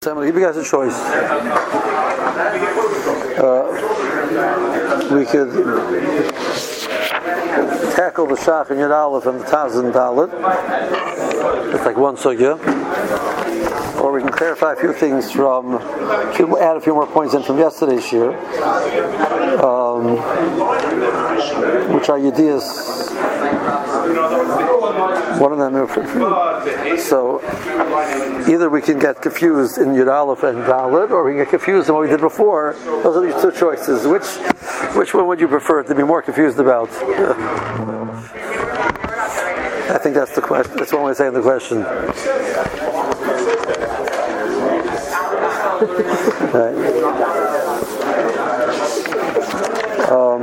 Give you guys a choice. Uh, we could tackle the Shach and Yud Aleph and the Taz and Dalit. It's like one sugya. Or we can clarify a few things from, add a few more points in from yesterday's year, um, which are ideas. One of them. So either we can get confused in Yud Aleph and Dalit, or we can get confused in what we did before. Those are the two choices. Which which one would you prefer to be more confused about? I think that's the question. That's one of saying the question. right. Um,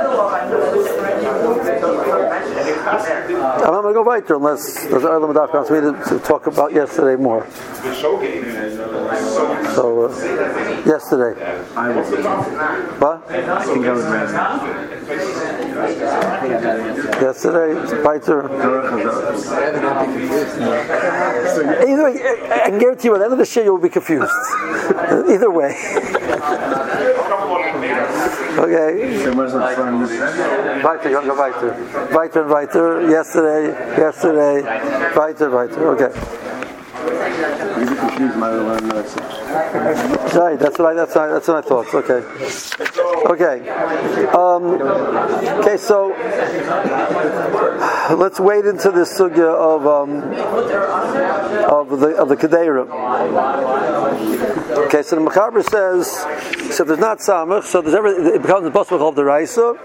I'm not going to go weiter unless there's Arlam Adaf wants me to, talk about yesterday more. So, uh, yesterday. What? Yesterday, weiter. Either way, I guarantee you at the end of the show you'll be confused. Either way. okay. So where's the fun? Weiter, you want to go weiter. Weiter and weiter. Yesterday, yesterday. Weiter, weiter. Okay. You get confused by the one that's Right, that's what I that's what I, that's what I thought. Okay, okay, um, okay. So let's wade into the sugya of um, of the of the kedera. Okay, so the Machaber says, so if there's not samach, so there's every, it becomes the basmach of the raisa,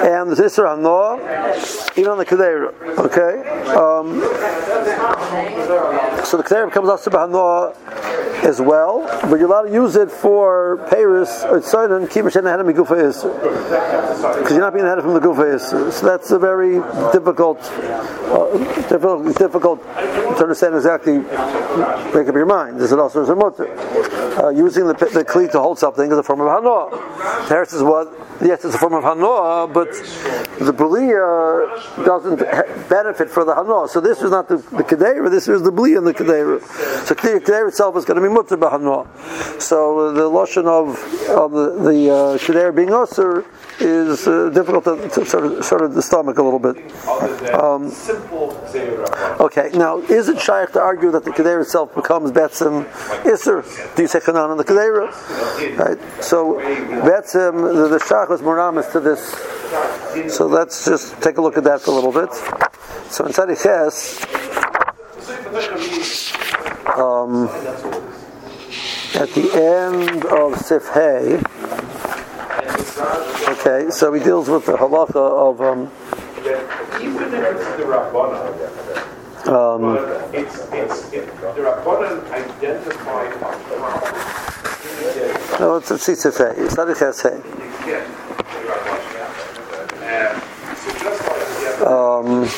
and there's isra hanoah, even on the kedera. Okay, um, so the kedera becomes also hanoah as well, but you're allowed to use it for Paris or Tzaidan, Kibbutz and Ahead of Migufa is. Because you're not being ahead from the Gufa is. So that's a very difficult, uh, difficult, difficult to understand exactly, make up your mind. Is it also a mutter? Uh, using the, the kli to hold something is a form of hanoah. Paris is what? Yes, it's a form of hanoah, but the belia doesn't benefit for the hanoah. So this is not the, the kedera, this is the belia in the kedera. So the kedera itself is going to be mutter by b'hanoah. So the lotion of of the, the uh, kedera being usher is uh, difficult to, to sort of sort of the stomach a little bit. Um, okay, now is it shaykh to argue that the kedera itself becomes betzim iser? Do you say chanan on the kedera? Right. So betzim the, the shach was moramis to this. So let's just take a look at that for a little bit. So it says. Um, at the end of Sif Hay, okay, so he deals with the halacha of um, Even if it's the Rabbanan, um, it's, it's, it, the Rabbanan identify no, it's a Hay. It's not a Ches Hay. So just the Um,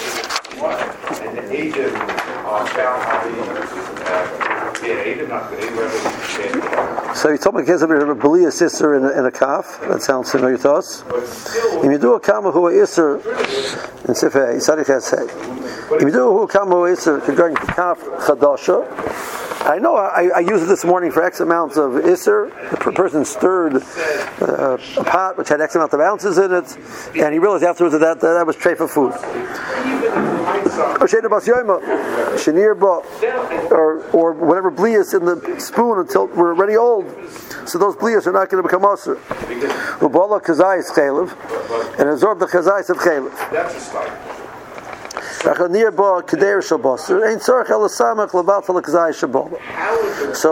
so he told me kids about a belia sister in a, in a. That sounds familiar to us. If you do a kama who iser in Sif Hay, it's not a Ches Hay. If you do a kama who iser, you're going to calf chadasha. I know I, I used it this morning for X amounts of iser. The person stirred uh, a pot which had X amount of ounces in it, and he realized afterwards that that, that was tray for food. Or or whatever blias in the spoon until we're already old. So those blias are not going to become usher. Ubala kazayis chaylev, and absorb the kazayis of chaylev. So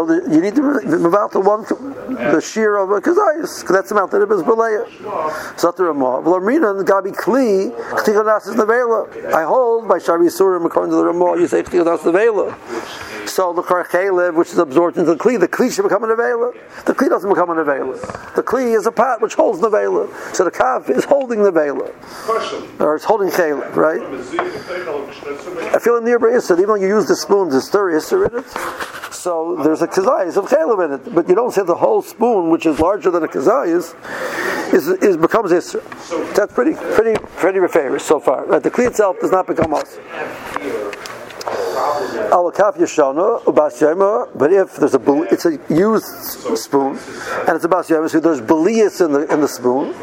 the, you need to the one, the shear of a kazayis, that's the amount that it is beleya. Zatar Ramah. V'lamrina gabi kli chtikonas is nevela. I hold by Shari Surim according to the Ramah. You say chtikonas nevela. So the Chalev, which is absorbed into the Kli, the Kli should become an Avela. The Kli doesn't become an Avela. The Kli is a pot which holds the Vela. So the Kaf is holding the Vela. Or it's holding Chalev, right? I feel in the Yerba Issa, even though you use the spoon to stir Issa in it, so there's a kazayis of chaylev in it, but you don't say the whole spoon, which is larger than a kazayis, is, is becomes isser. That's pretty pretty pretty favorite so far. Right? The kli itself does not become us. But if there's a it's a used spoon and it's a bas so there's belias in the in the spoon.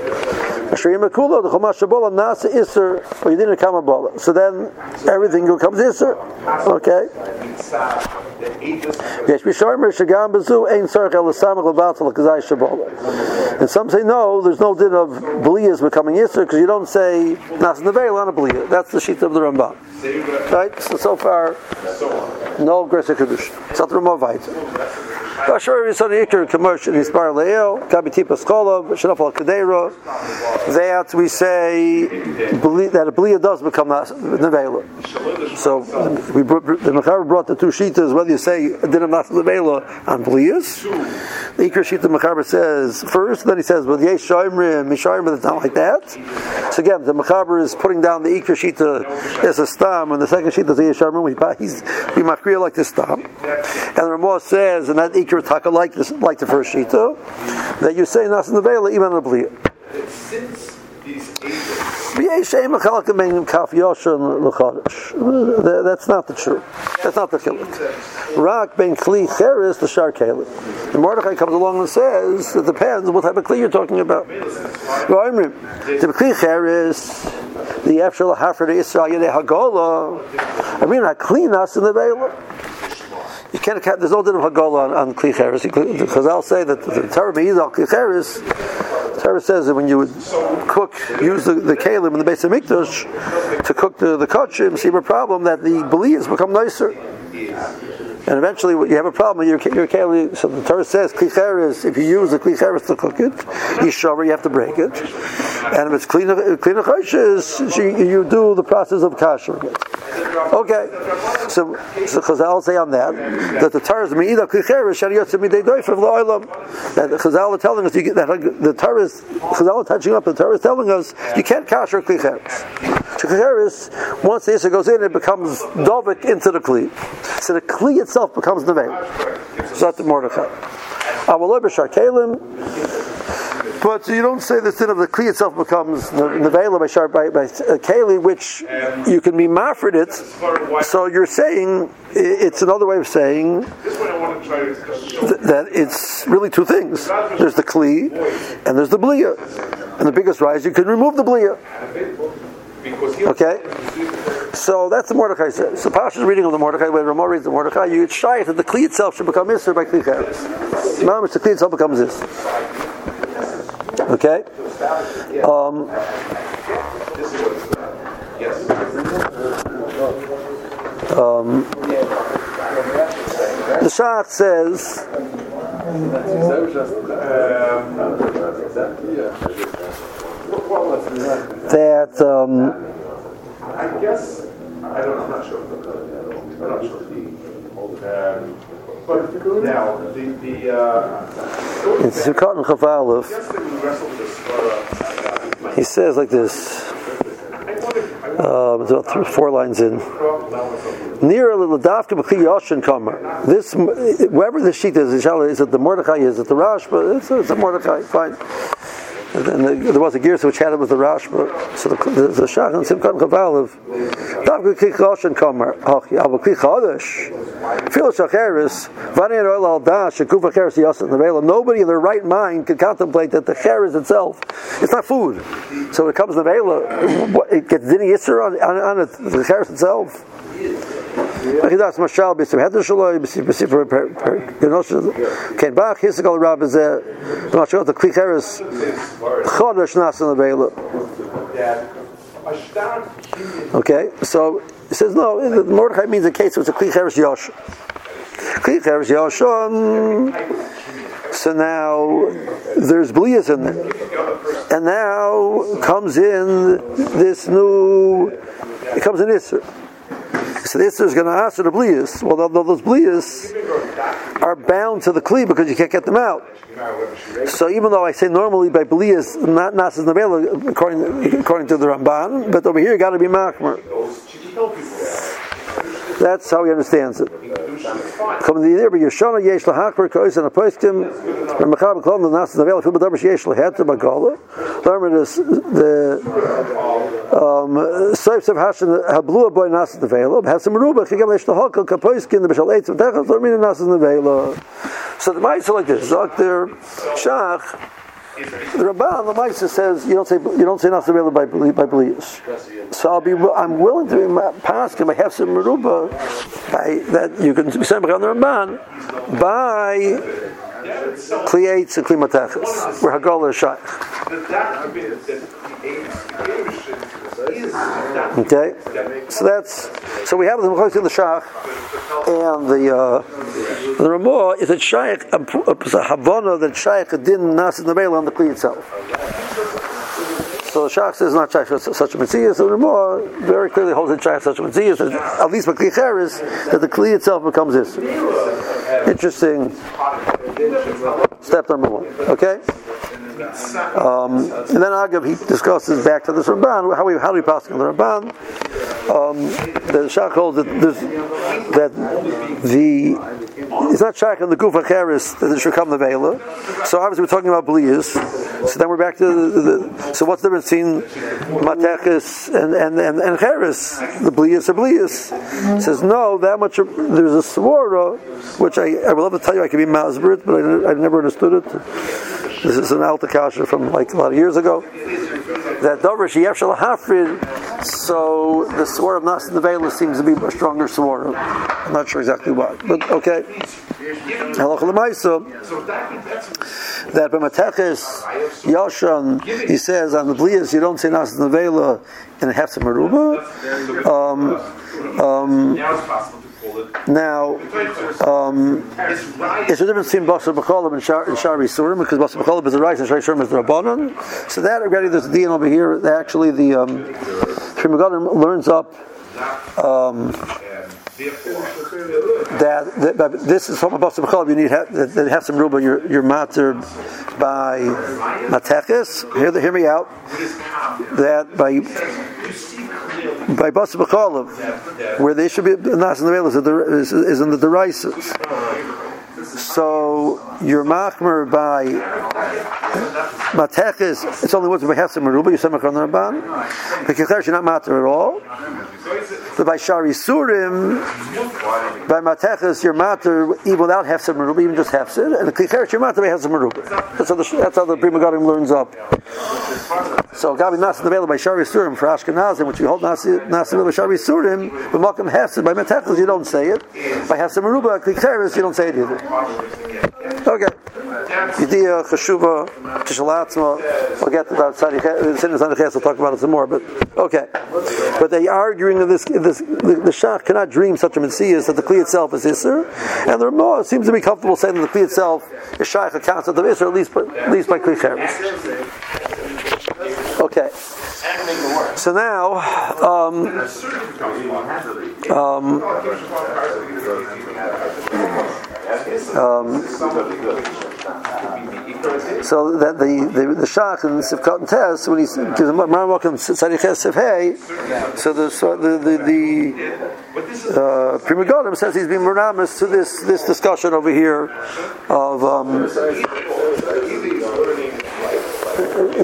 So then everything becomes Isser. Okay? And some say no, there's no din of Beliyas becoming Isser because you don't say Nas Neveil on a Beliyah. That's the sheet of the Ramban. Right? So, so far, no Gresa Kedusha. It's not the The Iker commercial in Hispar Leo, Kabitipa Skolov, Shanafal Kadera. That we say that a Blia does become Nevela. So we the Mechaber brought the two shitas, whether you say Dinam Nas Nevela on Blias. The Iker Shita Mechaber says first, then he says, well, Yesh Shoimrim, Mishaimrim, it's not like that. So again, the Mechaber is putting down the Iker Shita as a stam, and the second Shita is Yesh Shoimrim, he's, he Machriya like this stam. And the Ramah says, and that Ikra Taka like this, like the first Shita, that you say Nas Nevela even on the. Since these that's not the truth. That's not the chilik. Rak ben kli cheres the shar keli. The Mordechai comes along and says it depends what type of kli you're talking about. The kli cheres the efshel hafer the Israel yedei hagola. I mean, I clean us in the veil. You can't. There's no din of on, on klicheres because I'll say that the Torah means al klicheres. Torah says that when you would cook, use the, the kalim in the base of mikdash to cook the the kachim, see a problem that the believers become nicer. And eventually, you have a problem. Your your keli. So the Torah says klicheres. If you use the klicheres to cook it, you yishaver, you have to break it. And if it's clean clean you, you do the process of kashering it. Okay. So so Chazal say on that that the Torah is meida klicheres shariyot midei doif of lo'ilam. That Chazal are telling us you get that the Torah is Chazal are touching up. The Torah is telling us you can't kasher klicheres. So klicheres once the issa goes in, it becomes dovik into the kli. So the kli itself itself becomes Neveil. Zat Mordechai. Avaloi b'shar kelim. But you don't say the sin of the kli itself becomes nevela by by, by uh, keli, which you can be mafred it. So you're saying it's another way of saying that it's really two things. There's the kli and there's the blia, and the biggest rise you can remove the blia. Okay? So that's the Mordechai says. So Pasha's reading of the Mordechai, when Ramah reads the Mordechai, you shy that the Kli itself should become Isser by Kli Cheres. Now, the Kli itself becomes this. Okay? Um, um, the Shach says that um, I guess I don't. I'm not sure. I'm not sure. Um, but now the the uh, in Sukkot and Chavalov, he says like this. Um, it's about three, four lines in. Near Ladavka B'chi Yoshin Kamar. This, wherever the sheet is, is it the Mordechai? Is it the Rash? But it's, it's a Mordechai. Fine. And the, there was a gear which had it with the Rashba. So the the, the Shach and Simchat Chavalev. Davka Kich and Kamar. Ach, aber Kich Chodesh. Fil Shacheres. Vani and Oil Al Da. Shekufa Cheres Yosef Nevela. Nobody in their right mind could contemplate that the Cheres itself, it's not food. So it comes to Nevela, it gets Dini Yisr on, on, on it, the Cheres itself. Mashal shaloi ken bach hisikal rab zeh mashal the chodesh. Okay, so it says no. Mordechai means a case it's a klicheres yosh. Klicheres yosh. Um, so now there's blias in there, and now comes in this new. It comes in Isser. So this is going to answer the blias. Well, those blias are bound to the kli because you can't get them out. So even though I say normally by blias not nasas nevela according according to the Ramban, but over here you got to be makmer. That's how he understands it. Come the year, but you're shown a yeshla hakbar kois and a poiskim. And Mechab klon, the Nasa Nevela, who the yeshla had to Magala. Lerman is the um saves of hashin the blue boy nas the veil of has some ruba he gave the hook kapoiskin the shall eight of that nas the veil so the mice like this doctor shach The Ramban, the Maisa says you don't say you don't say Nasarela by by beliefs. So I'll be I'm willing to be passed I have some meruba by that you can be on the Ramban by kliates and klimatachas where Hagala is shaykh. Okay, so that's so we have the Mechos in the Shach and the uh, the Ramah is a shaykh a, havana that shaykh didn't nas in the mail on the kli itself. So the Shach says not shaykh such a mitzvah. So the Ramah very clearly holds in shaykh such a mitzvah. At least kli is that the kli itself becomes this. Interesting. Step number one. Okay. Um, and then Agav he discusses back to the Ramban how we how do we pass on the Ramban. Um, the Shach holds that, that the it's not Shach and the Gufa Cheres that it should come the Vela. So obviously we're talking about Blias. So then we're back to the, the so what's the difference between and and and, and? The Blias or Blias says no that much. There's a Svora which I, I would love to tell you I could be Masbrit, but I, I never understood it. This is an Alta Kasha from like a lot of years ago. That Dover Sheyef Hafrid, so the of Nas Nevela seems to be a stronger sword. I'm not sure exactly why, but okay. That by Mateches Yashan, he says on the Blias, you don't say Nas Nevela in a Hefsa Meruba. Um, um, now, um, it's a difference between Basar B'cholim and Shari Surim because Basar B'cholim is the rice and Shari Surim is the Rabbanon. So that already there's a over here. Actually, the um, Shri learns up. Um, that, that, that, this is from a Basar B'cholim. You need ha- that, have some ruba. You're, you're by Mateches. Hear, hear me out. That by by Basa where they should be Nas and the is, is in the derises. So your machmer by mateches, it's only once by Hesem Meruba, you semach on the Rabban. You're not matter at all. But by Shari Surim, by Mateches, you're matter even without Hefsed Meruba, even just Hefsed, and the Klicheres, you're matter by Hefsed Meruba. That's how the, that's how the Pri Megadim learns up. So Gabi Nas available by Shari Surim for Ashkenazim, which we hold Nas by Shari Surim, but Malcolm Hefsed, by Mateches, you don't say it. By Hefsed Meruba, Klicheres, you don't say it either. Okay. Yediyah, Cheshuva, Tishalatzma. We'll get to that. The We'll talk about it some more. But okay. But they are arguing that this, this the, the Shach cannot dream such a mitzvah that the Kli itself is Isser, and the Ramah seems to be comfortable saying that the Kli itself is Shaykh a concept of Isser, at least, at least by Kli Cheres. Okay. So now, um, um, um, so that the the, the shach and Sivkot and Tes when he gives him Marmakim Tzadiches Sivhei, so the so the the, the uh, Pri Megadim says he's been monogamous to this this discussion over here of. Um,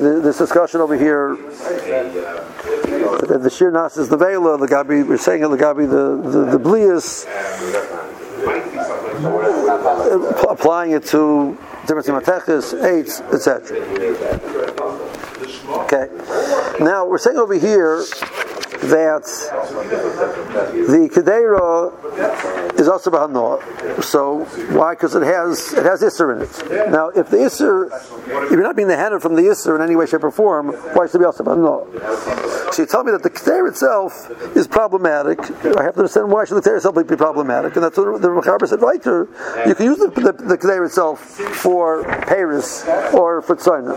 this discussion over here, the, the Shir Nas is the Vela, the Gabi, we're saying the Gabi, the, the, the Blias, applying it to different mateches, eights, etc. Okay. Now we're saying over here that the Kedera is also Bahanoah. So why? Because it has it has Isser in it. Now, if the Isser, if you're not being the handed from the Isser in any way, shape, or form, why should it be also Bahanoah? So you tell me that the Kedera itself is problematic. I have to understand why should the Kedera itself be problematic, and that's what the Mechaber said. Right, you can use the, the, the Kedera itself for Paris or for Tzorna.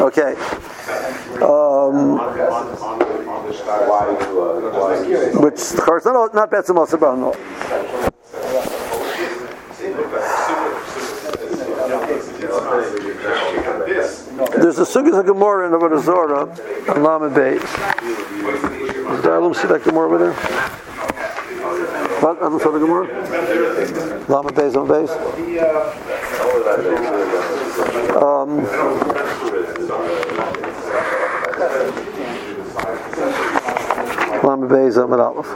Okay. Um, Why you, why? which of course not not betzim also no. There's a Sukkot of Gemara in Avodah Zorah on Lamed Beis. Is there? Let me see that Gemara over there. What? I don't saw the Gemara. Lamed Beis on Beis. Um, Lamed Beis Aleph.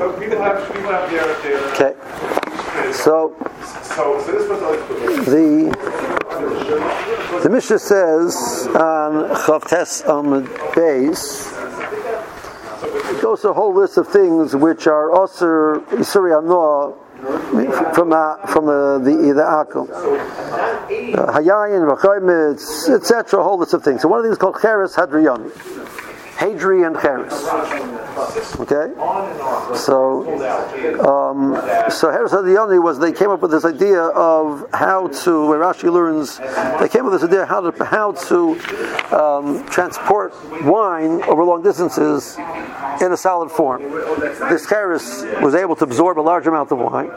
so Okay. So the the Mishnah says on Chavtes Beis it goes a whole list of things which are also Isuri Anoah from the from the the, the Akum. Uh, Hayayin, Vachaimitz, etc. A whole list of things. So one of these is called Cheres Hadriyani. Hadri and Cheres. Okay? So, um, so Heres Hadiyani was they came up with this idea of how to where Rashi learns they came up with this idea how to how to um, transport wine over long distances in a solid form. This Cheres was able to absorb a large amount of wine.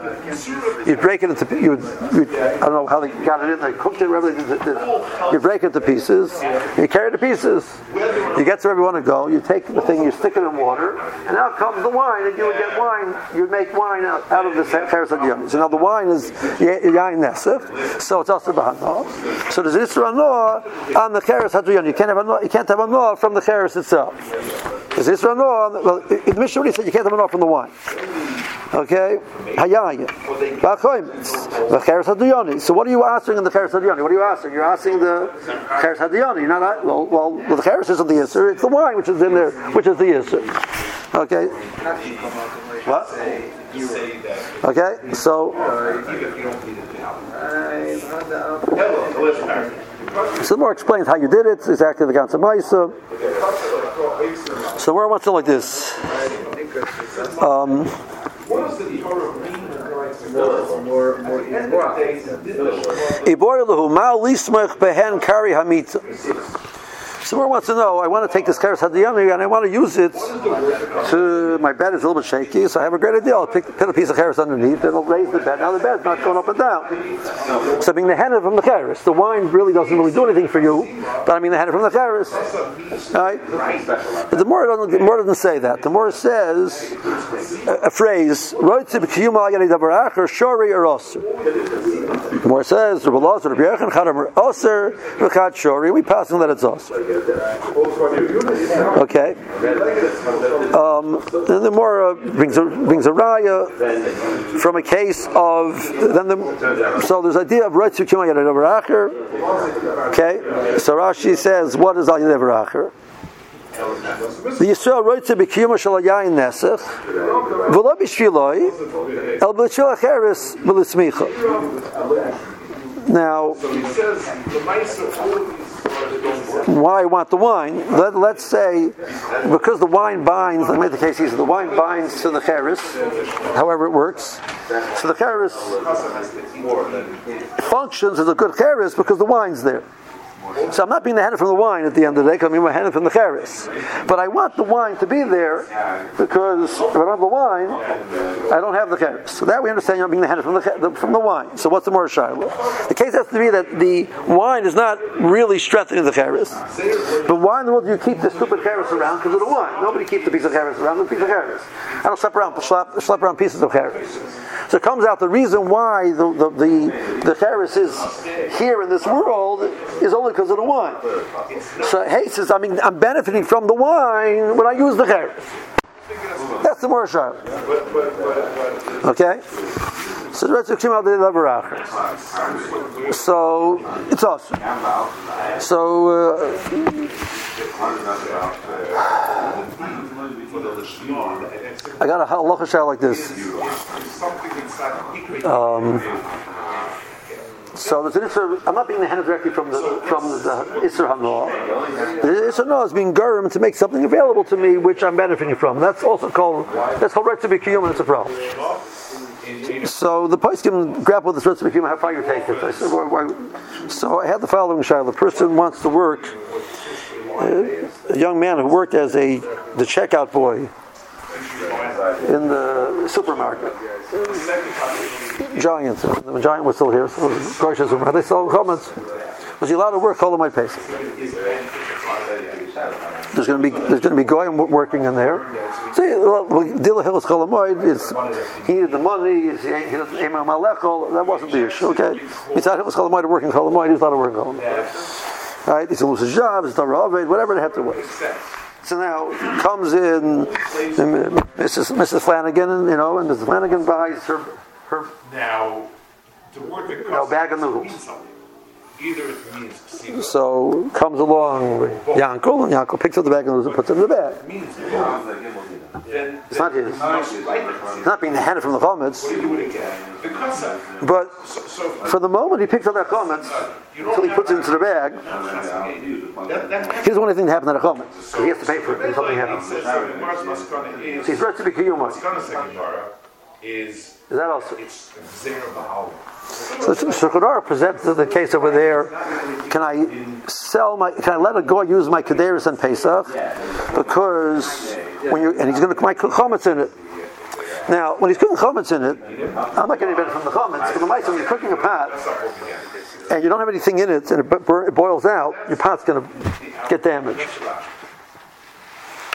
You break it into you, I don't know how they got it in. They cooked it, whatever they did. You break it to pieces. You carry it to pieces. You get to wherever you want to go. So you take the thing, you stick it in water, and out comes the wine. And you would get wine. You would make wine out, of the Cheres Hadiyani. So now the wine is Yain Nesef, so it's also Bahana. So there's Isra Anoah on the Cheres Hadiyani. You can't have a you can't have a Noah from the Cheres itself. There's Isra Anoah. Well, the Mishnah said you can't have a Noah from the wine. Okay. So what are you asking in the Cheres Hadiyani? What are you asking? You're asking the Cheres Hadiyani. You're not a- well. Well, the Cheres isn't the Yisr. It's the wine which is in there, which is the Yisr. Okay. What? Okay. So. So the more explains how you did it, exactly the Gansa Maisa. So where I want to like this. Um, Ibor lahu ma lismach behen kari hamita. Someone wants to know, I want to take this karas hadiyani and I want to use it to, my bed is a little bit shaky, so I have a great idea. I'll pick, put a piece of karas underneath and it'll raise the bed. Now the bed's not going up and down. So mean the henna from the karas. The wine really doesn't really do anything for you, but I mean the henna from the karas. Right? But the more doesn't, the more doesn't say that. The more says a, a phrase. The more says, "Rabbi Lazar, Rabbi Yechon, Chadam oser v'chad shori." We pass on that it's oser. Okay. Um, then the uh, brings a brings a raya from a case of then the so there's idea of al yadi davar acher. Okay. So Rashi says, "What is al yadi davar acher?" The Yisrael wrote to Bikiyuma Shal Yain Nesach, V'lo Bishviloi, El B'Shil Acheres B'Lismicha. Now, why I want the wine? Let, let's say, because the wine binds, I made the case easy, the wine binds to the cheres, however it works. So the cheres functions as a good cheres because the wine's there. So I'm not being the head from the wine at the end of the day, because I'm being head from the cheres. But I want the wine to be there because if I don't have the wine, I don't have the cheres. So that we understand you're being the head from the, the from the wine. So what's the more shiloh? The case has to be that the wine is not really strengthening the cheres. But why in the world do you keep the stupid cheres around because of the wine? Nobody keeps the piece of cheres around. The piece of cheres. I don't slap around, slap, slap around pieces of cheres. So it comes out the reason why the the the, the is here in this world is only because of the wine. So hey says I mean I'm benefiting from the wine when I use the cheres. That's the more sharp. Okay. So the rest of the. So it's awesome. So uh, I got a halacha shot like this. Um, so I'm not being the hand directly from the from the Isser Hanoah. The Isser Hanoah is being Gurim to make something available to me which I'm benefiting from. That's also called that's called right to be kiyum and it's a problem. So the poskim grapple with this be kiyum. How far you take it? I said? So I had the following shayla: The person wants to work a young man who worked as a the checkout boy in the supermarket. Giant, the giant was still here, so gracious of they saw comments. Was he allowed to work all of my pace? There's going to be there's going to be goyim working in there. See, well, Dila Hills Cholamoid is he needed the money. He doesn't aim. That wasn't the issue. Okay, he he's not Hills Cholamoid working Cholamoid. He's not a working Cholamoid. Right? He's lose his job. He's not Ravid. Whatever they have to wait. So now comes in Mrs. Mrs. Flanagan, and you know, and Mrs. Flanagan buys her her now the word that no, bag of noodles. So comes along Yankel, and Yankel picks up the bag and puts it in the bag. It's not his. It's not being handed from the comments, do. The concept. but So, so for the moment he picks up that comments until he puts it into the bag, here's that he doesn't want anything to happen to the comments. He has to pay for it when something happens. says so the Gemara's maskana is he's ready to be kiyumah. maskana second Gemara is Is that also? it's zera ba'al. So Shulchan presents the case over there. Can I sell my? Can I let a guy use my kederis and Pesach? Because when you and he's going to put my chametz in it. Now, when he's cooking chametz in it, I'm not getting better from the the mice, when you're cooking a pot and you don't have anything in it and it boils out, your pot's going to get damaged.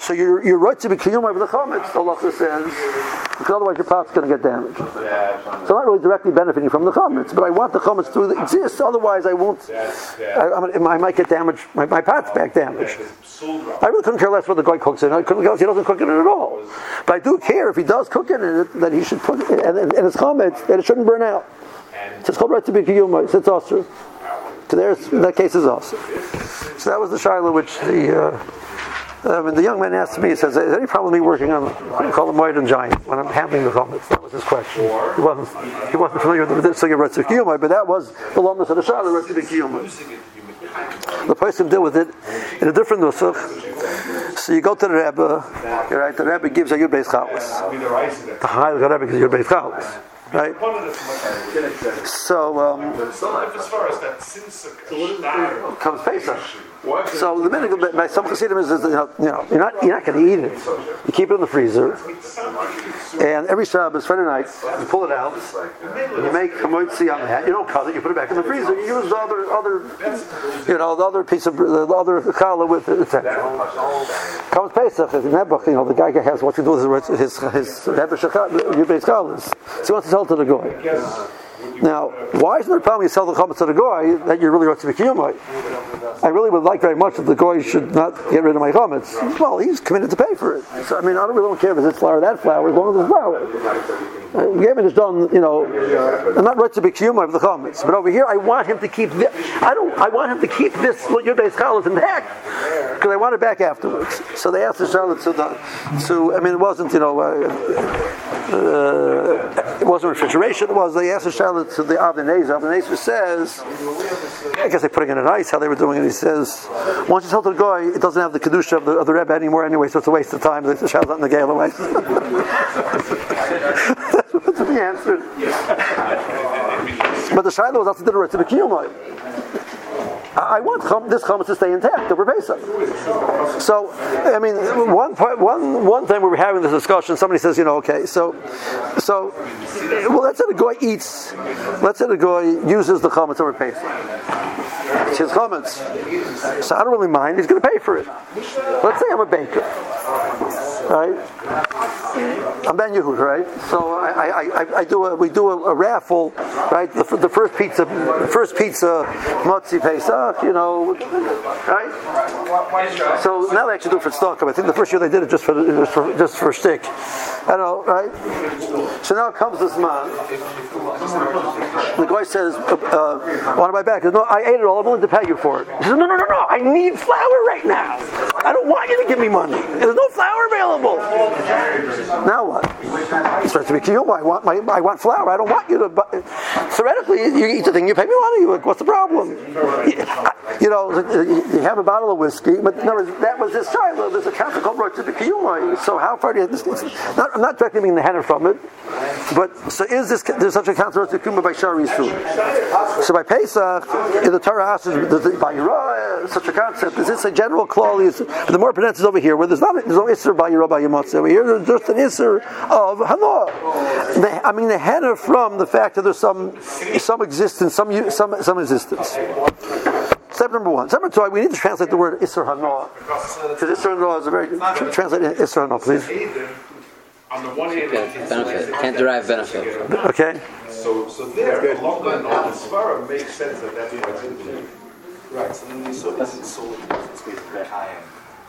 So you're, you're right to be kiyum over the chametz. Halacha says, because otherwise your pot's going to get damaged. So I'm not really directly benefiting from the chametz, but I want the chametz to exist. Otherwise, I won't. I, I might get damaged. My, my pot's back damaged. I really couldn't care less what the guy cooks in. I couldn't care less he doesn't cook in it at all. But I do care if he does cook in it that he should put it, and, and, it's chametz that it shouldn't burn out. So it's called right to be kiyum. It's osir. So there's that case is osir. So that was the shiloh which the. Uh, I mean, the young man asked me, he says, is there any problem with me working on White and Giant when I'm handling the comments? That was his question. He wasn't, he wasn't familiar with the Sugya Retz Kiyumai, but that was the longest of the Shah, the Retz Kiyumai. The person deal with it in a different nusach. So you go to the Rebbe, you're right, the Rebbe gives a Yud Beis Chalas. The high the Rebbe gives a Yud Beis Chalas. Right? So, um, As far as that since a comes Pesach. So the minute by some Chassidim is, is you know, you know, you're not you're not going to eat it. You keep it in the freezer, and every Shabbos, Friday night, you pull it out, you make hamotzi on that. You don't cut it. You put it back in the freezer. You use the other other, you know, the other piece of the other challah with it. Comes Pesach, in Nebuch, you know, the guy has what to do with his his his challahs. So he wants to sell to the goy. Now, why isn't there a problem you sell the chametz to the goy that you really want to be kiyumai? I really would like very much that the goy should not get rid of my chametz. Well, he's committed to pay for it. So, I mean, I don't really don't care if it's this flour or that flower, as long as it's. Uh, Yemen is done, you know, I'm not right to be kiyumai of the chametz, but over here I want him to keep this, I don't, I want him to keep this your base collars intact, because I want it back afterwards. So they asked the Charlotte to, the, to I mean, it wasn't, you know, uh, uh, it wasn't refrigeration, it was, they asked the Charlotte to the Avnezer. Avnezer says, I guess they're putting it in an ice, how they were doing it. He says, once you tell the guy, it doesn't have the Kedusha of the, of the Rebbe anymore anyway, so it's a waste of time. The Charlotte's not in the gale away. That's what he answered. But the Shiloh was also the right to the Kiyumai. I want this chametz to stay intact over Pesach. So, I mean, one part, one one time we were having this discussion. Somebody says, you know, okay, so, so, well, let's say the guy eats. Let's say the guy uses the chametz over Pesach. It's his chametz. So I don't really mind. He's going to pay for it. Let's say I'm a baker, right? I'm Ben Yehud, right? So I, I, I, I do a, we do a, a raffle, right? The, the first pizza, the first pizza, Motzi Pesach, you know, right? So now they actually do it for stock. I think the first year they did it just for just for just for. I know, right? So now comes this man. The guy says, uh, uh, "Want to buy back?" He says, "No, I ate it all. I'm willing to pay you for it." He says, "No, no, no, no! I need flour right now. I don't want you to give me money. There's no flour available." Now what? It starts to be kiyuma. I want my, I want flour. I don't want you to. Buy. Theoretically, you eat the thing, you pay me money. What's the problem? You know, you have a bottle of whiskey, but words, that was his child. There's a concept called Rosh Kiyuma. So how far do you? have This, not, I'm not directly meaning the henna from it, but so is this there's such a concept Rosh Kiyuma by Shari So by Pesach, in the Torah asks by such a concept. Is this a general clause? The more pronounced is over here, where there's not there's no Isser by Yerah by Yemotze. Over here, there's just an Isser of Hanoah. I mean, the henna from the fact that there's some some existence, some some some existence. Step number one. Step number two, we need to translate the word Isser Hanoah. Because Isser Hanoah is a very. Translate Isser Hanoah, please. On the one hand, benefit. Can't derive benefit. Okay. So, so there, along the, along the Svara makes sense that that's what I Right, so then the so isn't solely it's basically high end.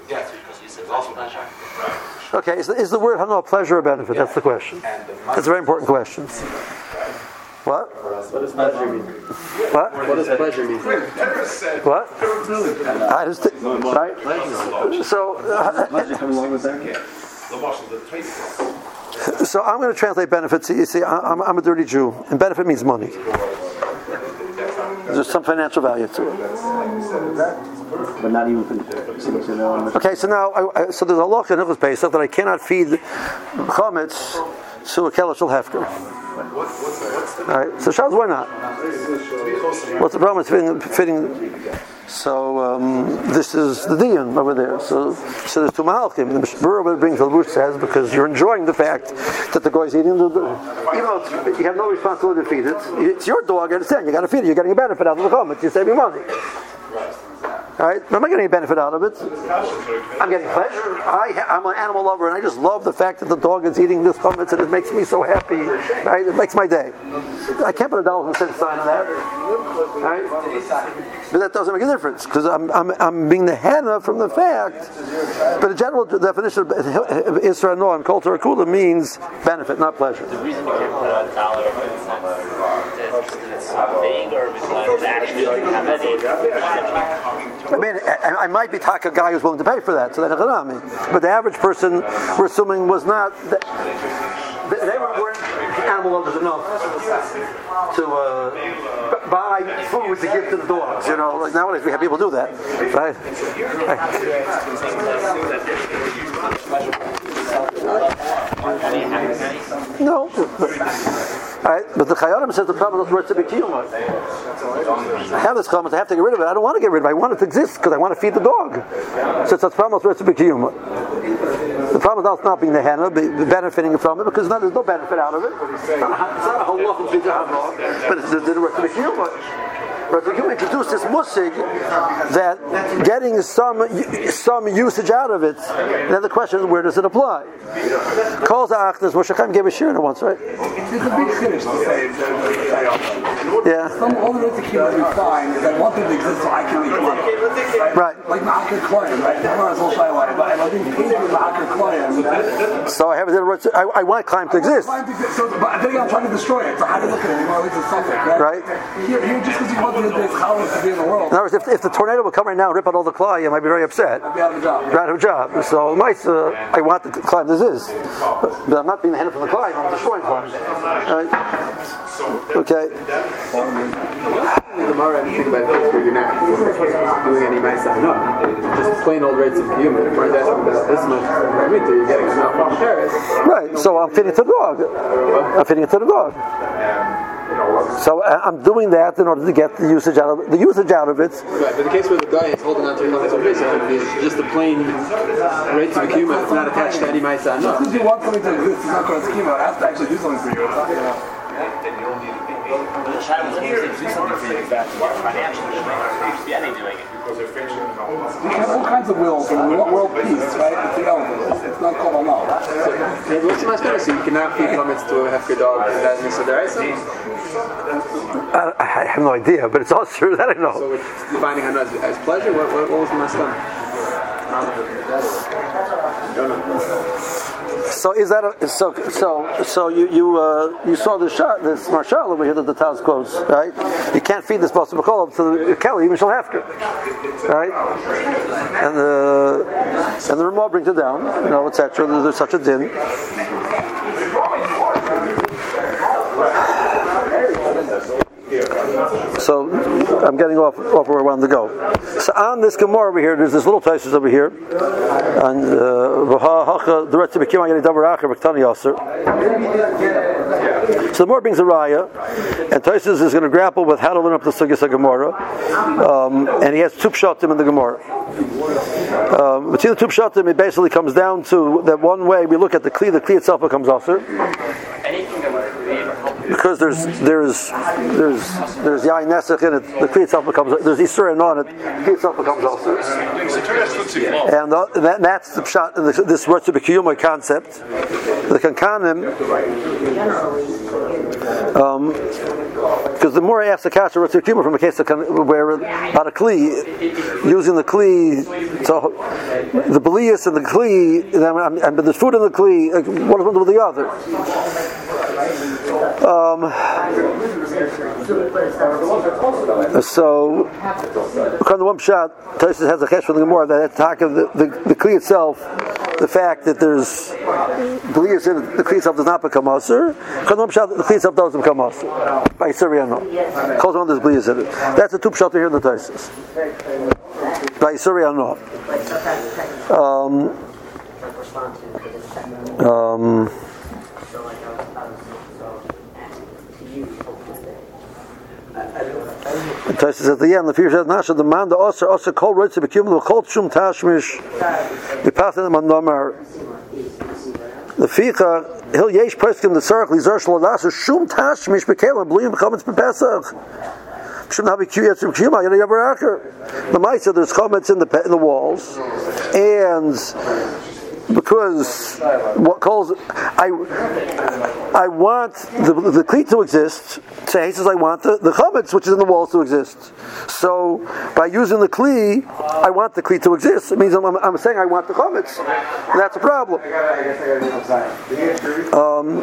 Yes, because he says also Right. Okay, is the, is the word Hanoah pleasure or benefit? Yeah. That's the question. That's a very important question. What? What does pleasure mean? What? What does pleasure mean? What? I just right. So. Uh, come along with that. So I'm going to translate benefits. You see, I'm, I'm a dirty Jew, and benefit means money. There's some financial value to it. But not even Okay, so now, I, I, so there's a law in Hilchos Pesach that I cannot feed chametz to a kelashal hefker. All right. So Shaz, why not? What's the problem? It's fitting. fitting so um, this is the dion over there. So so there's two mahalchim. The Mishnah brings the Bush says because you're enjoying the fact that the guy is eating the. Even though you have no responsibility to feed it, it's your dog. I understand. You got to feed it. You're getting a benefit out of the chametz. You're saving money. Right, I'm not getting any benefit out of it. I'm getting pleasure. I, am an animal lover, and I just love the fact that the dog is eating this chametz, and it makes me so happy. Right? It makes my day. I can't put a dollar and cent sign on that. Right? But that doesn't make a difference because I'm, I'm, I'm being the henna from the fact. But the general definition of Israel and Kol Kula means benefit, not pleasure. The reason you can't put a dollar is it's vague or because actually have any. I mean, I, I, might be talking a guy who's willing to pay for that, so that's But the average person, we're assuming, was not. They, they weren't animal lovers enough to uh, buy food to give to the dogs. You know, like nowadays we have people do that, right? No. All right, but the Chayarim says the problem is worth to be kiyuma. I have this chametz, I have to get rid of it. I don't want to get rid of it. I want it to exist because I want to feed the dog. So it's a problem worth to be kiyuma. The problem is not being the henna, benefiting from it because there's no benefit out of it. It's not, a whole lot of but it's the worth to be kiyuma. But we can introduce this musig that getting some some usage out of it. And then the question is, where does it apply? Calls Achnas, Moshe Chaim gave a shir once, right? It's a big finish. Yeah. Some all the ways to keep it fine is that one thing exists so I can make money. Right. Like Ma'akir Koyan, right? The Gemara is all shy away. But I think paid with Ma'akir Koyan. So I have a I, I want climb to exist. So, but I think I'm trying to destroy it. So how do you look at it? You know, it's a subject, right? Right. Here, here just because you want the best columns to be in the world. In other words, if, if the tornado would come right now and rip out all the clay, I might be very upset. I'd be out of a job. Out of a job. So my, uh, I want to climb this is. But I'm not being the hand from the climb, I'm destroying climb. Right? Okay. The if you think about it, you're not doing any ma'isa. No, just plain old rates of human. We're asking about this much you're getting enough from Paris. Right, so I'm feeding it to the dog. I'm feeding it to the dog. So uh, I'm doing that in order to get the usage out of the usage out of it. Right, but the case where the guy is holding on to his own base, is just a plain rates of accumulate. It's not attached to any ma'isa. No. Because you want something to exist, it's not going to schema. It has to actually do something for you. It's not, you know. The child was able to do something for you back financially. Yeah, they doing it. We have all kinds of wills, and we want world peace, right? It's irrelevant. It's not called Allah. So, what's the most So you cannot feed comments to a hefker dog, and that is Nisa I, I have no idea, but it's all true that I know. So, defining Hana as, as pleasure, what, what, what was the Maskan? don't. So is that a, so? So so you you uh, you saw the shot this marshal over here that the Taz quotes right? You can't feed this call to the Kelly have to, right? And the and the Ramah brings it down, you know, etc. There's such a din. So I'm getting off, off where I wanted to go. So on this Gemara over here, there's this little Taisus over here, and uh, the rest of the So the brings a raya, and Taisus is going to grapple with how to learn up the Sugis of Gemara, um, and he has two pshatim in the Gemara. Um, but see the two pshatim, it basically comes down to that one way we look at the kli, the kli itself becomes aser because there's there's there's there's yain nesach in it. The kli itself becomes there's isur and on it. The kli itself becomes also. And uh, that, that's the shot in this, this Rotsa B'kiyuma concept. The kankanim. Um, because the more I ask the kasha Rotsa B'kiyuma from a case of, where about a kli, using the kli, so the belias and the kli, and, and there's food in the kli. One is one with the other. Um, so, kind of one shot, Tosis has a chesh from the Gemara that of the, the, the kli itself, the fact that there's blias in the kli itself does not become shot, the kli itself doesn't become usher by Suriano. Calls on this blias in it. That's a two shot here in the Tosis. By Suriano. Um, um, Tosfos at the end, the fear says, "Nasha the man the oser oser kol roitz bekim the kol shum tashmish the path in the nomar the ficha hil yesh poskim the circle lizar shlo nasa shum tashmish bekelim bluyim bekomens bepesach shouldn't have a kiyat from kiyama yada yavar The Maisa there's comments in the in the walls. And because what calls I I want the the cleat to exist. Say he says I want the the chametz which is in the walls to exist. So by using the kli, I want the kli to exist. It means I'm, I'm saying I want the chametz. That's a problem. Um,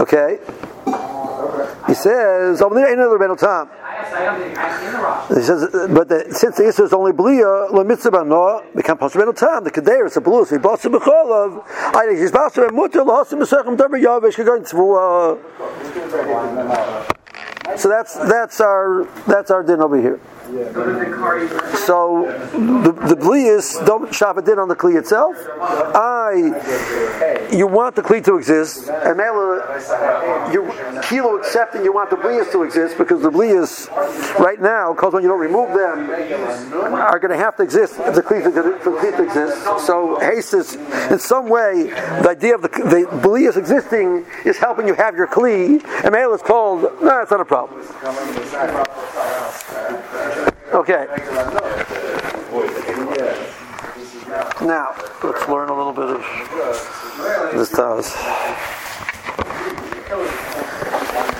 okay. He says. He says, but the, since the Isra is only Blia, La Mitzvah no, become possible Tam. The Kaderis, the Belus, the Bossa Becholav, I think he's Bossa Mutter, La Hosim Mesechem Dabar Yavish, going to So that's that's our that's our din over here. So the the blias don't shove it din on the kli itself. I you want the kli to exist, and Mela you kilo accepting you want the blias to exist because the blias right now, because when you don't remove them, are going to have to exist if the kli to exist. So haste in some way the idea of the the blias existing is helping you have your kli, and Mela is called. No, nah, it's not a problem. Okay. Now, let's learn a little bit of this Taz.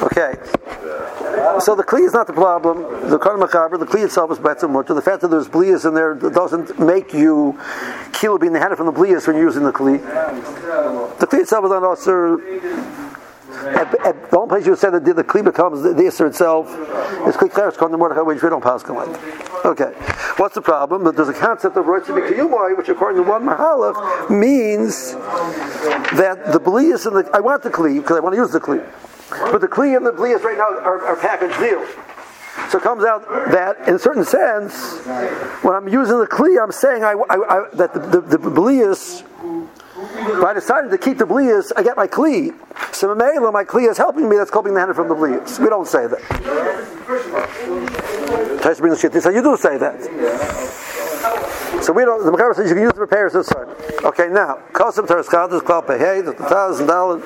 Okay. So the kli is not the problem. The karma machaber, the kli itself is better mutter. The fact that there's blias in there doesn't make you kill being the head from the blias when you're using the kli. The kli itself is not also at, at, the only place you said that the kli becomes the, the Isser itself is kli cheres called the Mordechai, which we don't pass like. Okay, what's the problem? That there's a concept of roitzi b'kiyumoi, which according to one mahalach means that the blias and the I want the kli because I want to use the kli, but the kli and the blias right now are, are packaged deal. So it comes out that, in a certain sense, when I'm using the kli, I'm saying I, I, I, that the, the, the but I decided to keep the blias, I get my kli. So Mamela, my kli is helping me, that's coping the hand from the blias. We don't say that. Tries bring the shit. So you do say that. So we don't. The Mechaber says you can use the repairs this side. Okay, now Kosim Tereschad is called Pehei, the thousand dollar.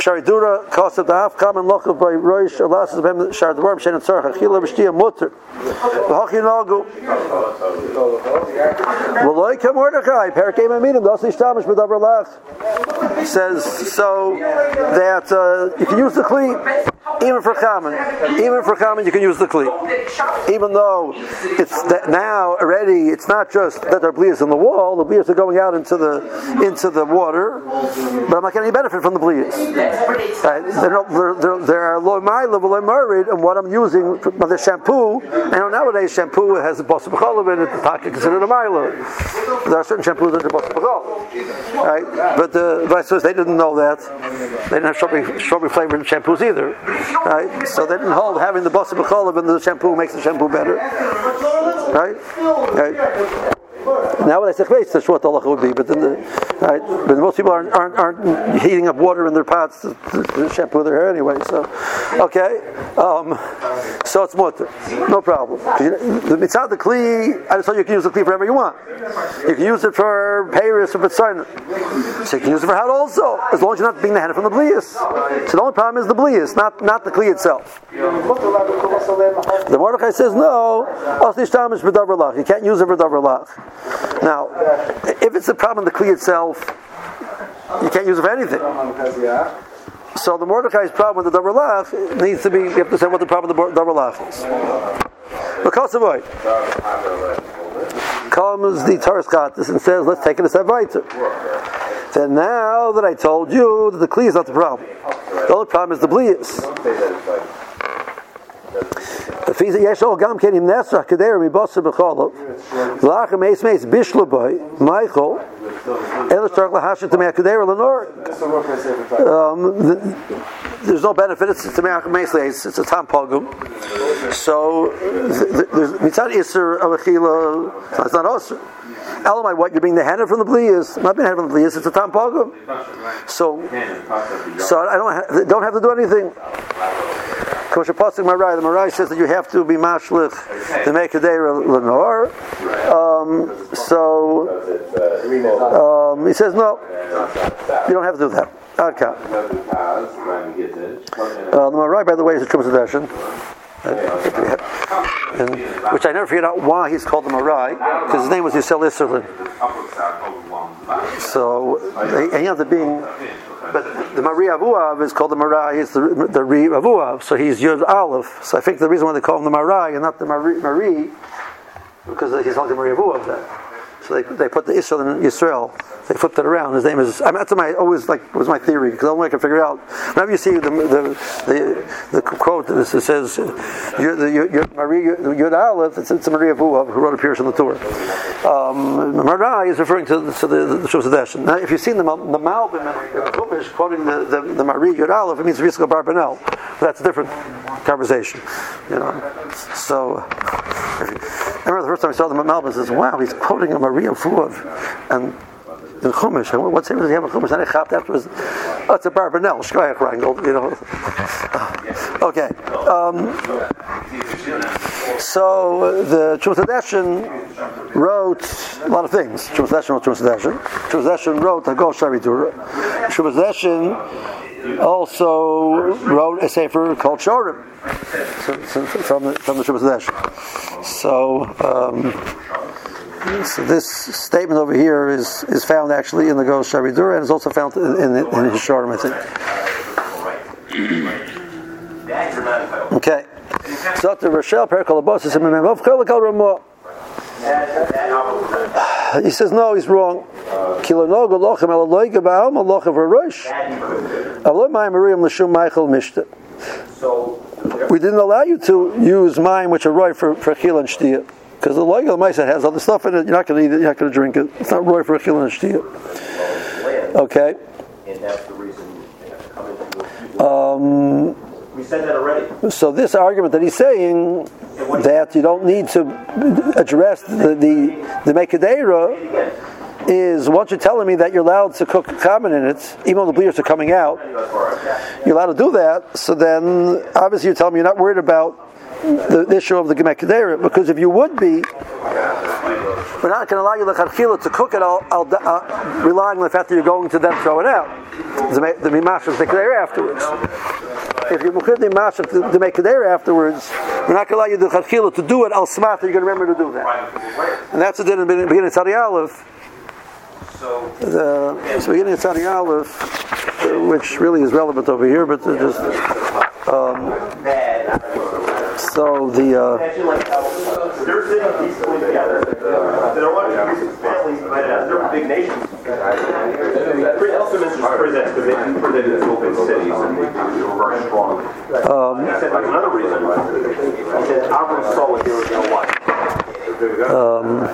Shaarei Dura, Kosim the half common local by Roish Alas Bem Shard the worm Shen and Tzarcha Chila B'Shtia Mutter. V'Hachi Nagu. V'Loi Kam Mordechai Perkei Maminim Das Nishtamish B'Davar Lach says so that uh, you can use the kli even for common, even for common, you can use the kli. Even though it's that now already, it's not just that there are blias in the wall; the blias are going out into the into the water. But I'm not getting any benefit from the. Right? They're they're, they're low my level, I'm married, and what I'm using, the shampoo. I know nowadays shampoo has a bossa in it. The pocket considered a milo. There are certain shampoos that are bossa Right? But the vice versa, they didn't know that. They didn't have strawberry, strawberry flavored shampoos either. Right? So they didn't hold having the bossa b'cholav and the shampoo makes the shampoo better. Right? Right? Now when I say that's what the halacha would be. But then, the, right, but most people aren't, aren't, aren't heating up water in their pots to, to, shampoo their hair anyway. So, okay, um, so it's mutter, no problem. It's not the kli. I just told you can use the kli for whatever you want. You can use it for payers or betzayna. So you can use it for hot also, as long as you're not being the hand from the blias. So the only problem is the blias, not not the kli itself. The Mordechai says no. You can't use it for davar lach. Now, if it's a problem in the kli itself, you can't use it for anything. So the Mordechai's problem with the lach needs to be. You have to say what the problem with the lach is. Because of what comes the Torah and says, "Let's take it a step weiter." Then now that I told you that the kli is not the problem, the only problem is the blias לפי זה יש לו גם כן עם נסח כדי מבוסר בחולוב לאחר מייס מייס בישלבוי מייכל אלא שצריך להשת תמי הכדרה לנור there's no benefit it's to meiss it's, it's a tam pogum so there's mitzad iser of achila it's not osir Elamai, what you're being the hand from the blias? I'm not being the hand from the blias. It's a tam pogum. So, so I don't ha- don't have to do anything. Kosher Pasuk Marai, the Marai says that you have to be mashlich to make a day lenor. Um, so um, he says no, you don't have to do that. Okay. Uh, the Marai, by the way, is a Terumas HaDeshen. And, which I never figured out why he's called the Marai, because his name was Yisrael Isserlin. So, he ends up being but the Marie Avuav is called the Marai, is the, the Ri Avuav, so he's Yud Aleph. So I think the reason why they call him the Marai and not the Marie, Marie because he's like the Marie Avuav. So they, they put the Israel in Israel. They flipped it around. His name is. I mean, that's my always like was my theory because the only way I can figure out. Whenever you see the the the, the quote that says you're, the, you're, Maria Yud Aleph, it's, it's Maria Vuav who wrote a Pirush on the Tur. Um, Marai is referring to, to the the Now, if you've seen the the Malbim and Chumash quoting the the, the Maria Yud Aleph, it means Rizka Barbanel. That's a different conversation. You know. So I remember the first time I saw the Malbim, I says, "Wow, he's quoting a Maria Vuav," and in Chumash. What same does he have in Chumash? And I chapped afterwards. Oh, it's a Barbanel, Shkoyach Rangel, you know. okay. Um, so the Chumash wrote a lot of things. Chumash wrote Chumash Chumash wrote Hagol Shaarei Dura. Chumash also wrote a sefer called Shorim from the from the So. Um, so this statement over here is, is found actually in the Gosh Shaarei Dura and is also found in, in, in I think. Okay. The Rochelle Perikalabos is he says no, he's wrong. We didn't allow you to use mine, which are right for, for chil and shtiyah. Because the loyal Maisa has other stuff in it. You're not going to eat it. You're not going to drink it. It's not roy for a chil and Okay. And that's the reason um, we said that already. So this argument that he's saying that you don't need to address the the, the Mekadera is once you're telling me that you're allowed to cook common in it, even though the bleeders are coming out, you're allowed to do that. So then, obviously, you're telling me you're not worried about the, issue of the gemekedera because if you would be, we're not going to allow you the to cook it, I'll, I'll, uh, relying on the fact that you're going to then throw it out. The Mimash the Kedera afterwards. If you're Mukhid the Mimash to make Kedera afterwards, we're not going to allow you the Chachila to do it, I'll smart you're going to remember to do that. And that's the din in the beginning of Tzadi Aleph. So, the, so beginning of Tzadi Aleph, which really is relevant over here, but just. Um, so the. Uh, Estimates is presents because they presented as open cities and they were very strong. Um, I said, another reason, I said, Avram saw what they were going to watch. Um,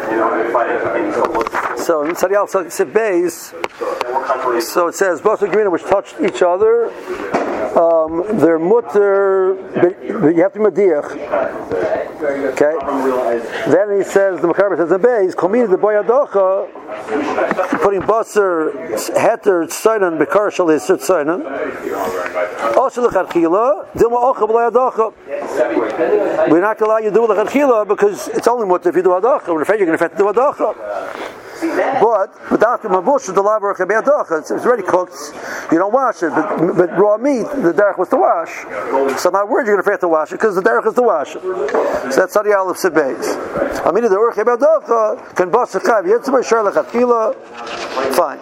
so in a base. So it says both agreement which touched each other. Um, they're mutter, you have to be madiach. Okay. Then he says the Makar says the base. Komini the boy adocha. Putting basar heter tzaynan bekar shal yisir tzaynan. Also lechatchila dilma ocha b'lay adocha. We're not going to allow you do lechatchila because it's only mutter في دوها ضخم الفجر نفت دوها ضخم But the the chabeadocha, it's, already cooked. You don't wash it, but, but raw meat, the derech was to wash. So I'm not worried you're going to have to wash it because the derech is to wash it. So that's Sadi Aleph Sebeis. I mean, the urch chabeadocha can bust a chav yitzma shar lechatchila. Fine,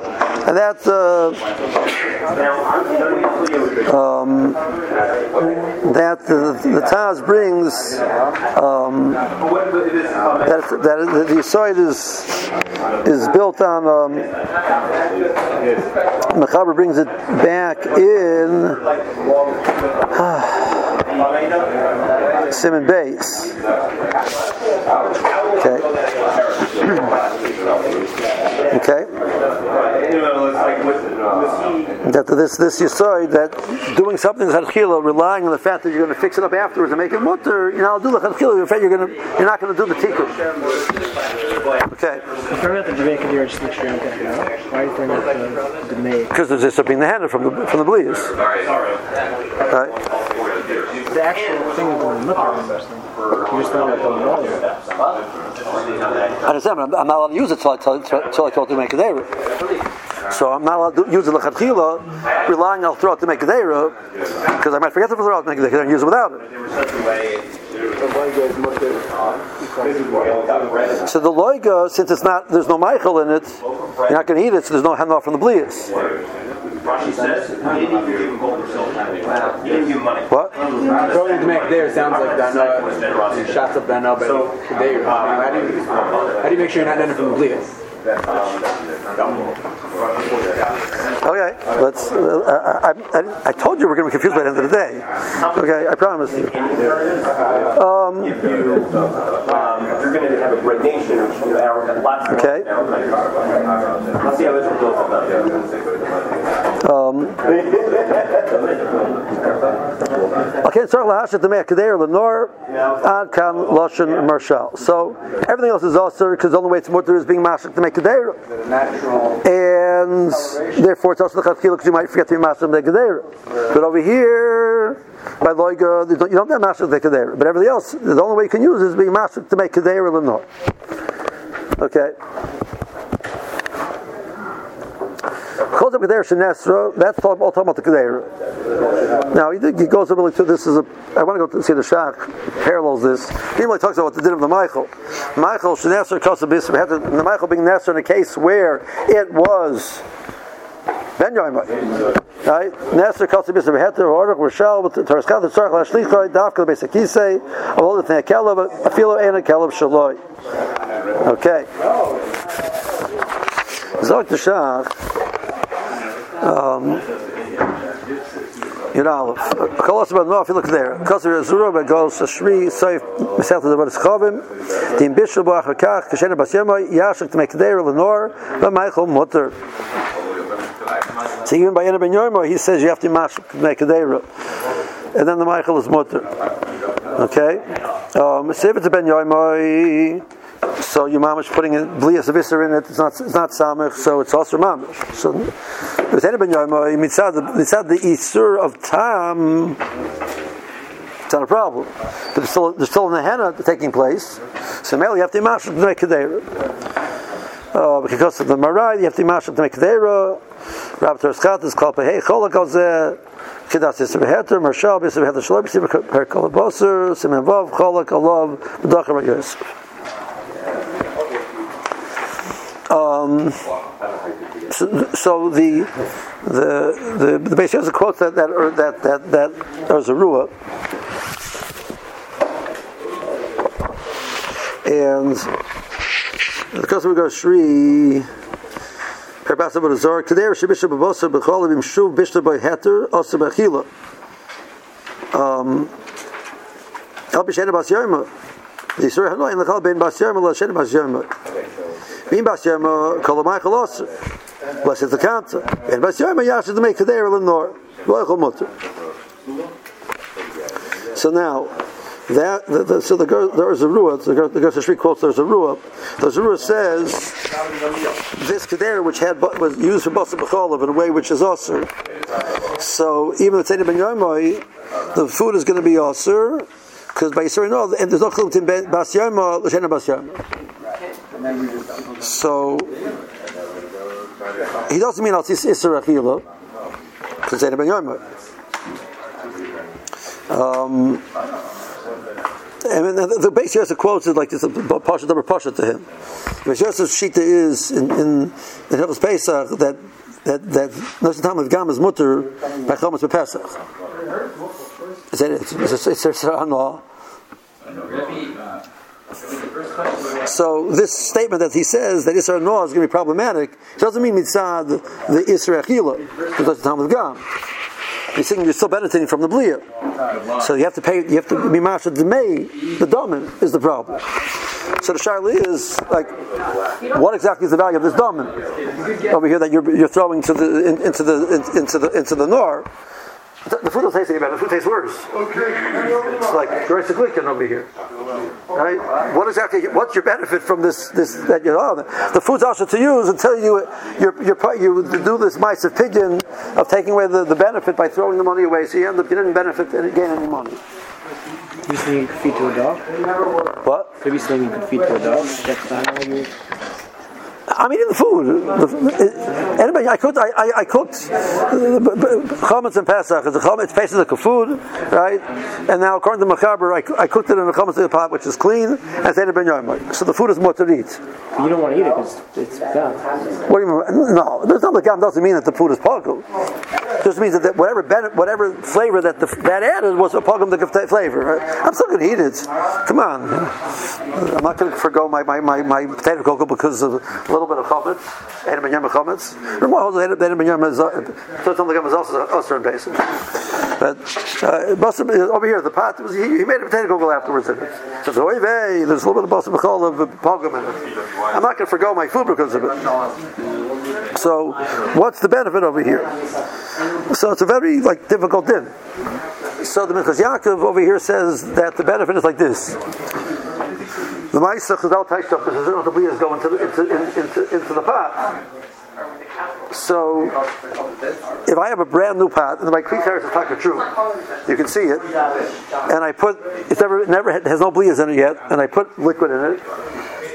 and that's uh, um, that the, the Taz brings um, that that the Yisoid is is built on. Um, Mechaber brings it back in Simon Bates. Okay. okay. That this this Yisoid that doing something chadchila, relying on the fact that you're going to fix it up afterwards and make it mutter, you know, I'll do the chadchila. You're afraid you're going to you're not going to do the tikkun. Okay. Talking about the Jamaican deer, just make sure I'm getting it. Why are you throwing out the, the maid? Because there's just something in the hand from the from the bleas. Right. The actual thing is going to look at interesting. You just don't have to know. I understand, but I'm, I'm not allowed to use it till I tell till I told to make a dera. So I'm not allowed to use it lechatchila, relying I'll throw it to make a dera, because I might forget to throw it to make a dera and use it without it. So the loiga, since it's not, there's no Michael in it, you're not going to eat it, so there's no handoff from the blias. Rashi says, he didn't even give him gold or silver. He didn't give him money. What? Throwing to make there sounds like Dana, shots of Dana, but there. How do you how do you make sure you're not ending from the bleeders? Okay, let's. Uh, I, I, I told you we're going to be confused by the end of the day. Okay, I promise you. Um. Okay. Um, so everything else is also because the only way it's mutter is being mashik to make kader, and therefore it's also the chafkila because you might forget to be mashik to make kader. But over here, by loiga, you don't have mashik to make kader. But everything else, the only way you can use is being mashik to make kader lenor. Okay. Calls up Kedera Shenesra, that's uh, all all talking about the Kedera. Now, he, goes really to this is a, I want to go to see the Shach, parallels this. He really talks about the din of the Michael. Michael Shenesra Kosa Bism had the Michael being Nesra in a case where it was Ben Yoimai. Right? Nesra Kosa Bism had to order Rochelle with the Taraskat, the Tzarech Lashlichoi, Dafka, the basic Kisei, of all the thing, a Kelab, a Philo, and a Kelab Shaloi. Okay. Zok the Shach. Um, Yud Aleph. Kolos about no, if you look there. Koser Zura but goes to Shri Seif Mesel to the Baris Chavim. Dim Bishul Bach Hakach Kashena Bas Yemai Yashik to make there Lenore but Michael Mutter. So even by Yena Ben Yomo he says you have to mash to make a there. And then the Michael is Mutter. Okay? Um, a Ben Yomo so your mamish putting in blias of in it. It's not it's not samich, so it's also mamish. So mitzad the mitzad the isur of tam. It's not a problem, but there's still there's still in the henna taking place. So now you have to mash to make kedera. Uh, because of the marai, you have to mash to make kedera. Rabbi Terschat is called pehei cholak. Kedas is beheter, marshal is beheter shalom, is beheter kolaboser, simen vav cholak alav b'dachar yosef. Um, so, so the the the the has a quote that that or that that that there's a rua, and the customer goes Shri. Perbasa b'azor kadei shebisha b'bosa b'chol b'mshuv bishta b'heter osa b'achila. Um, El b'shena bas yoyma. The Yisur Hanoi in the Chal Ben Bas Yerma Lashen Bas Yerma. Blessed is the counter. And Bas Yerma Yashid to make Kadeir Lenor. Loichel Mutter. So now, that the, the, so the girl there is a ruah. The the Gersa Shri quotes there's a ruah. The ruah says this kedera which had was used for basa b'cholav in a way which is osir. So even the tzedek ben yomoy, the food is going to be osir because by Yisrael no, and there's no to ben- bas yoma l'shena bas yoma. So he doesn't mean al tis because yomoy. Um, and then the, the Beis Yosef quotes is like this, a pasha double pasha to him. But Yosef's shita is in in, in Hilchos Pesach that that that Nosson Tam of Gam is mutter by Chomas Pesach. Is that it's it's it's, it's a law. So this statement that he says that Isra Noah is going to be problematic doesn't mean mitzad the Isra Achila, because the Tam of Gam. He's saying you're still benefiting from the bliya. So you have to pay. You have to be master the may. The domin is the problem. So the sharli is like, what exactly is the value of this domin over here that you're, you're throwing to the in, into the in, into the into the nor? The, the food doesn't taste any better. The food tastes worse. Okay. It's like Grace Glicken over here, right? What exactly? What's your benefit from this? This that you're on? The food's also to use until you you're, you're, part- you do this mice of pigeon of taking away the, the benefit by throwing the money away. So you end up you didn't benefit and gain any money. Could be something you could feed to a dog. What? Could be something you could feed to a dog. That's not how you. I'm eating the food. The- Anybody, I cooked. I, I, I cooked uh, chametz and Pesach. It's a chametz. It's basically like a food, right? And now, according to Machaber, I, I cooked it in a chametz pot, which is clean, and it's ben yom. So the food is more to eat. You don't want to eat it because it's bad. What do you mean? No, there's not the gam doesn't mean that the food is pogum. Just means that, whatever whatever flavor that the, that added was a pogum that flavor. Right? I'm still going to eat it. Come on, I'm not going to forgo my, my, my, my potato cocoa because of a little bit of chametz, and ben yom chametz. Remember, also that ben yom is uh, so something is also also in basis. But uh, been, over here, the pot was he, he made a potato cocoa afterwards. In it. So the there's a little bit of basar of pogum in it. I'm not going to forgo my food because of it. So, what's the benefit over here? So it's a very like difficult din. So the Minchas Yaakov over here says that the benefit is like this. The Ma'aseh Chazal Taishtach, because the Bliyas go into, the- into, in- into, into the pot. So, if I have a brand new pot, and my Kli is Taka True, you can see it, and I put, it's never, never has no Bliyas in it yet, and I put liquid in it,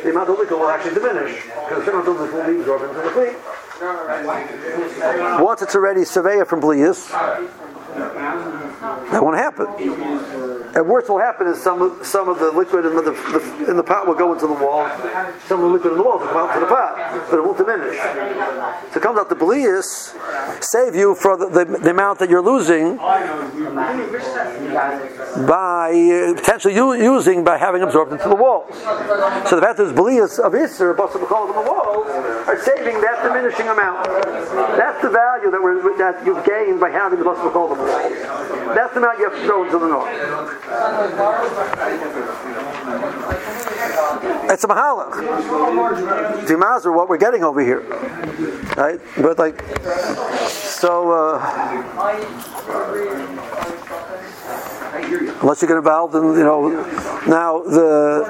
the amount of liquid will actually diminish, because the amount of liquid will be absorbed into the Kli. Once it's already surveyor from Blias, that won't happen. And worst will happen is some some of the liquid in the, the, in the pot will go into the wall. Some of the liquid in the wall will come out to the pot, but it won't diminish. So it comes out the Blias save you for the, the, the amount that you're losing by potentially using by having absorbed into the walls. So the fact that there's of Isser, Basar B'chol on the walls, are saving that diminishing amount. That's the value that, that you've gained by having the Basar B'chol. That's the amount you have to the north. It's a mahalach. Dimazar, what we're getting over here, right? But like, so uh, unless you get involved in, you know, now the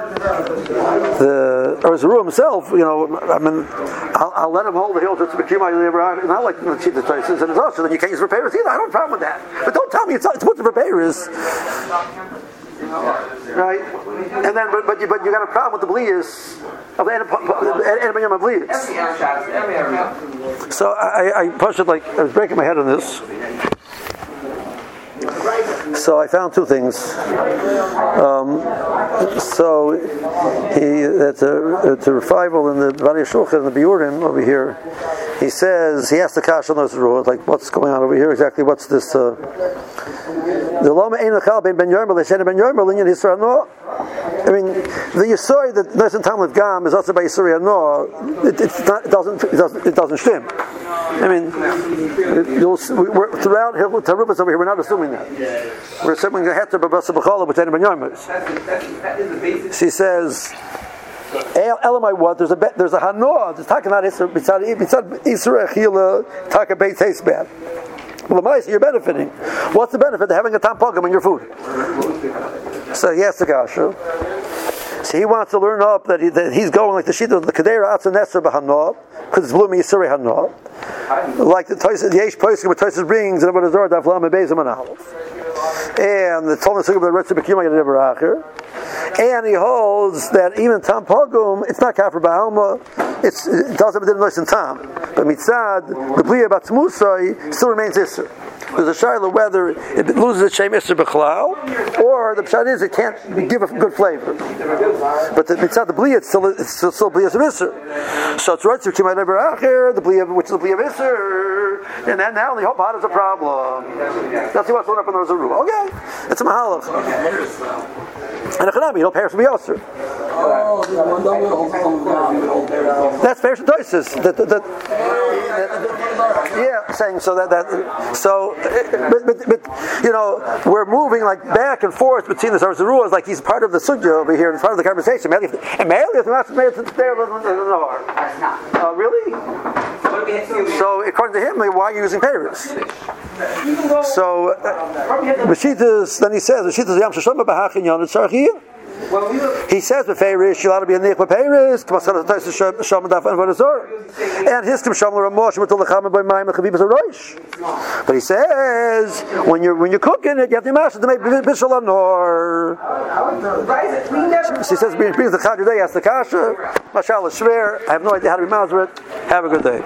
the or Zeru himself, you know, I mean, I'll, I'll let him hold the hill just to become my neighbor, and I like the cheat the choices, and it's also then you can't use repairs either. I don't have a problem with that, but don't tell me it's it's what the repairs. Right, and then but but you but you got a problem with the blias of the enemy of blias. So I, I pushed it like I was breaking my head on this. So I found two things. Um, so he it's a it's a revival in the Badei HaShulchan in the Biurim over here. He says he asked the Kasha on those rules like what's going on over here exactly? What's this? Uh. I mean, the yisori that Nesan Tam Lev Gam is also by Yisuri no. It, it's not, it doesn't it doesn't it doesn't stem. I mean, you'll see, we- we're, throughout Tarubas over here, we're not assuming that. We're assuming the heter babasa b'chala b'tein ben yomer. She says. El- Elamai what? There's a there's a hanoah. There's talking about Isra b'tzad b'tzad Isra achila taka beit tastes bad. Well, the you're benefiting. What's the benefit of having a tam pogam in your food? So yes, the kasha. So he wants to learn up that, he, that he's going like the shita of the kadera atzaneser b'hanoah because it's blumi Yisra hanoah. Like the Tosis, the Eish Poskim, what Tosis brings, and what is Daf Lam Bezim and Aleph. And the Talmud Sugim the Ritz Bekima Yad Never And he holds that even Tam Pogum, it's not Kafir Ba'alma, it's, it doesn't have a in Tam. But Mitzad, the Bliya Batzmusai still remains Isser. There's a Shaila whether it loses its Shem Isser B'chlal, or the Pshat is it can't give a good flavor. But the Mitzad, the Bliya, it's still, it's still, still Bliya of Isser. So it's Ritz Bekima Yad Never Acher, the Bliya, which is the Bliya of Isser. And then now the whole pot is a problem. That's what's going up in the Zaru. Okay, it's a Mahalach. And a Chanami, he'll perish from the on. That's Perish. That, that, that, yeah, saying so that that so, but, but, but you know we're moving like back and forth between the Zarzaruas like he's part of the sugya over here in front of the conversation. And Meli is not made to there. Uh, really? So according to him, why are you using Paris? So uh, then he says Mashitas Yam Shashama Bahachin Yon Tzarchiyah. He says with Paris, you'll ought to be a Nich with Paris, and his Tim Shamla Ramosh the Lacham by is a Roish. But he says when you're when you're cooking it, you have to master to make Bishal Anor. So he says brings the Chad Yudei, asks the Kasha, Mashal is Shver. I have no idea how to be it. Have a good day.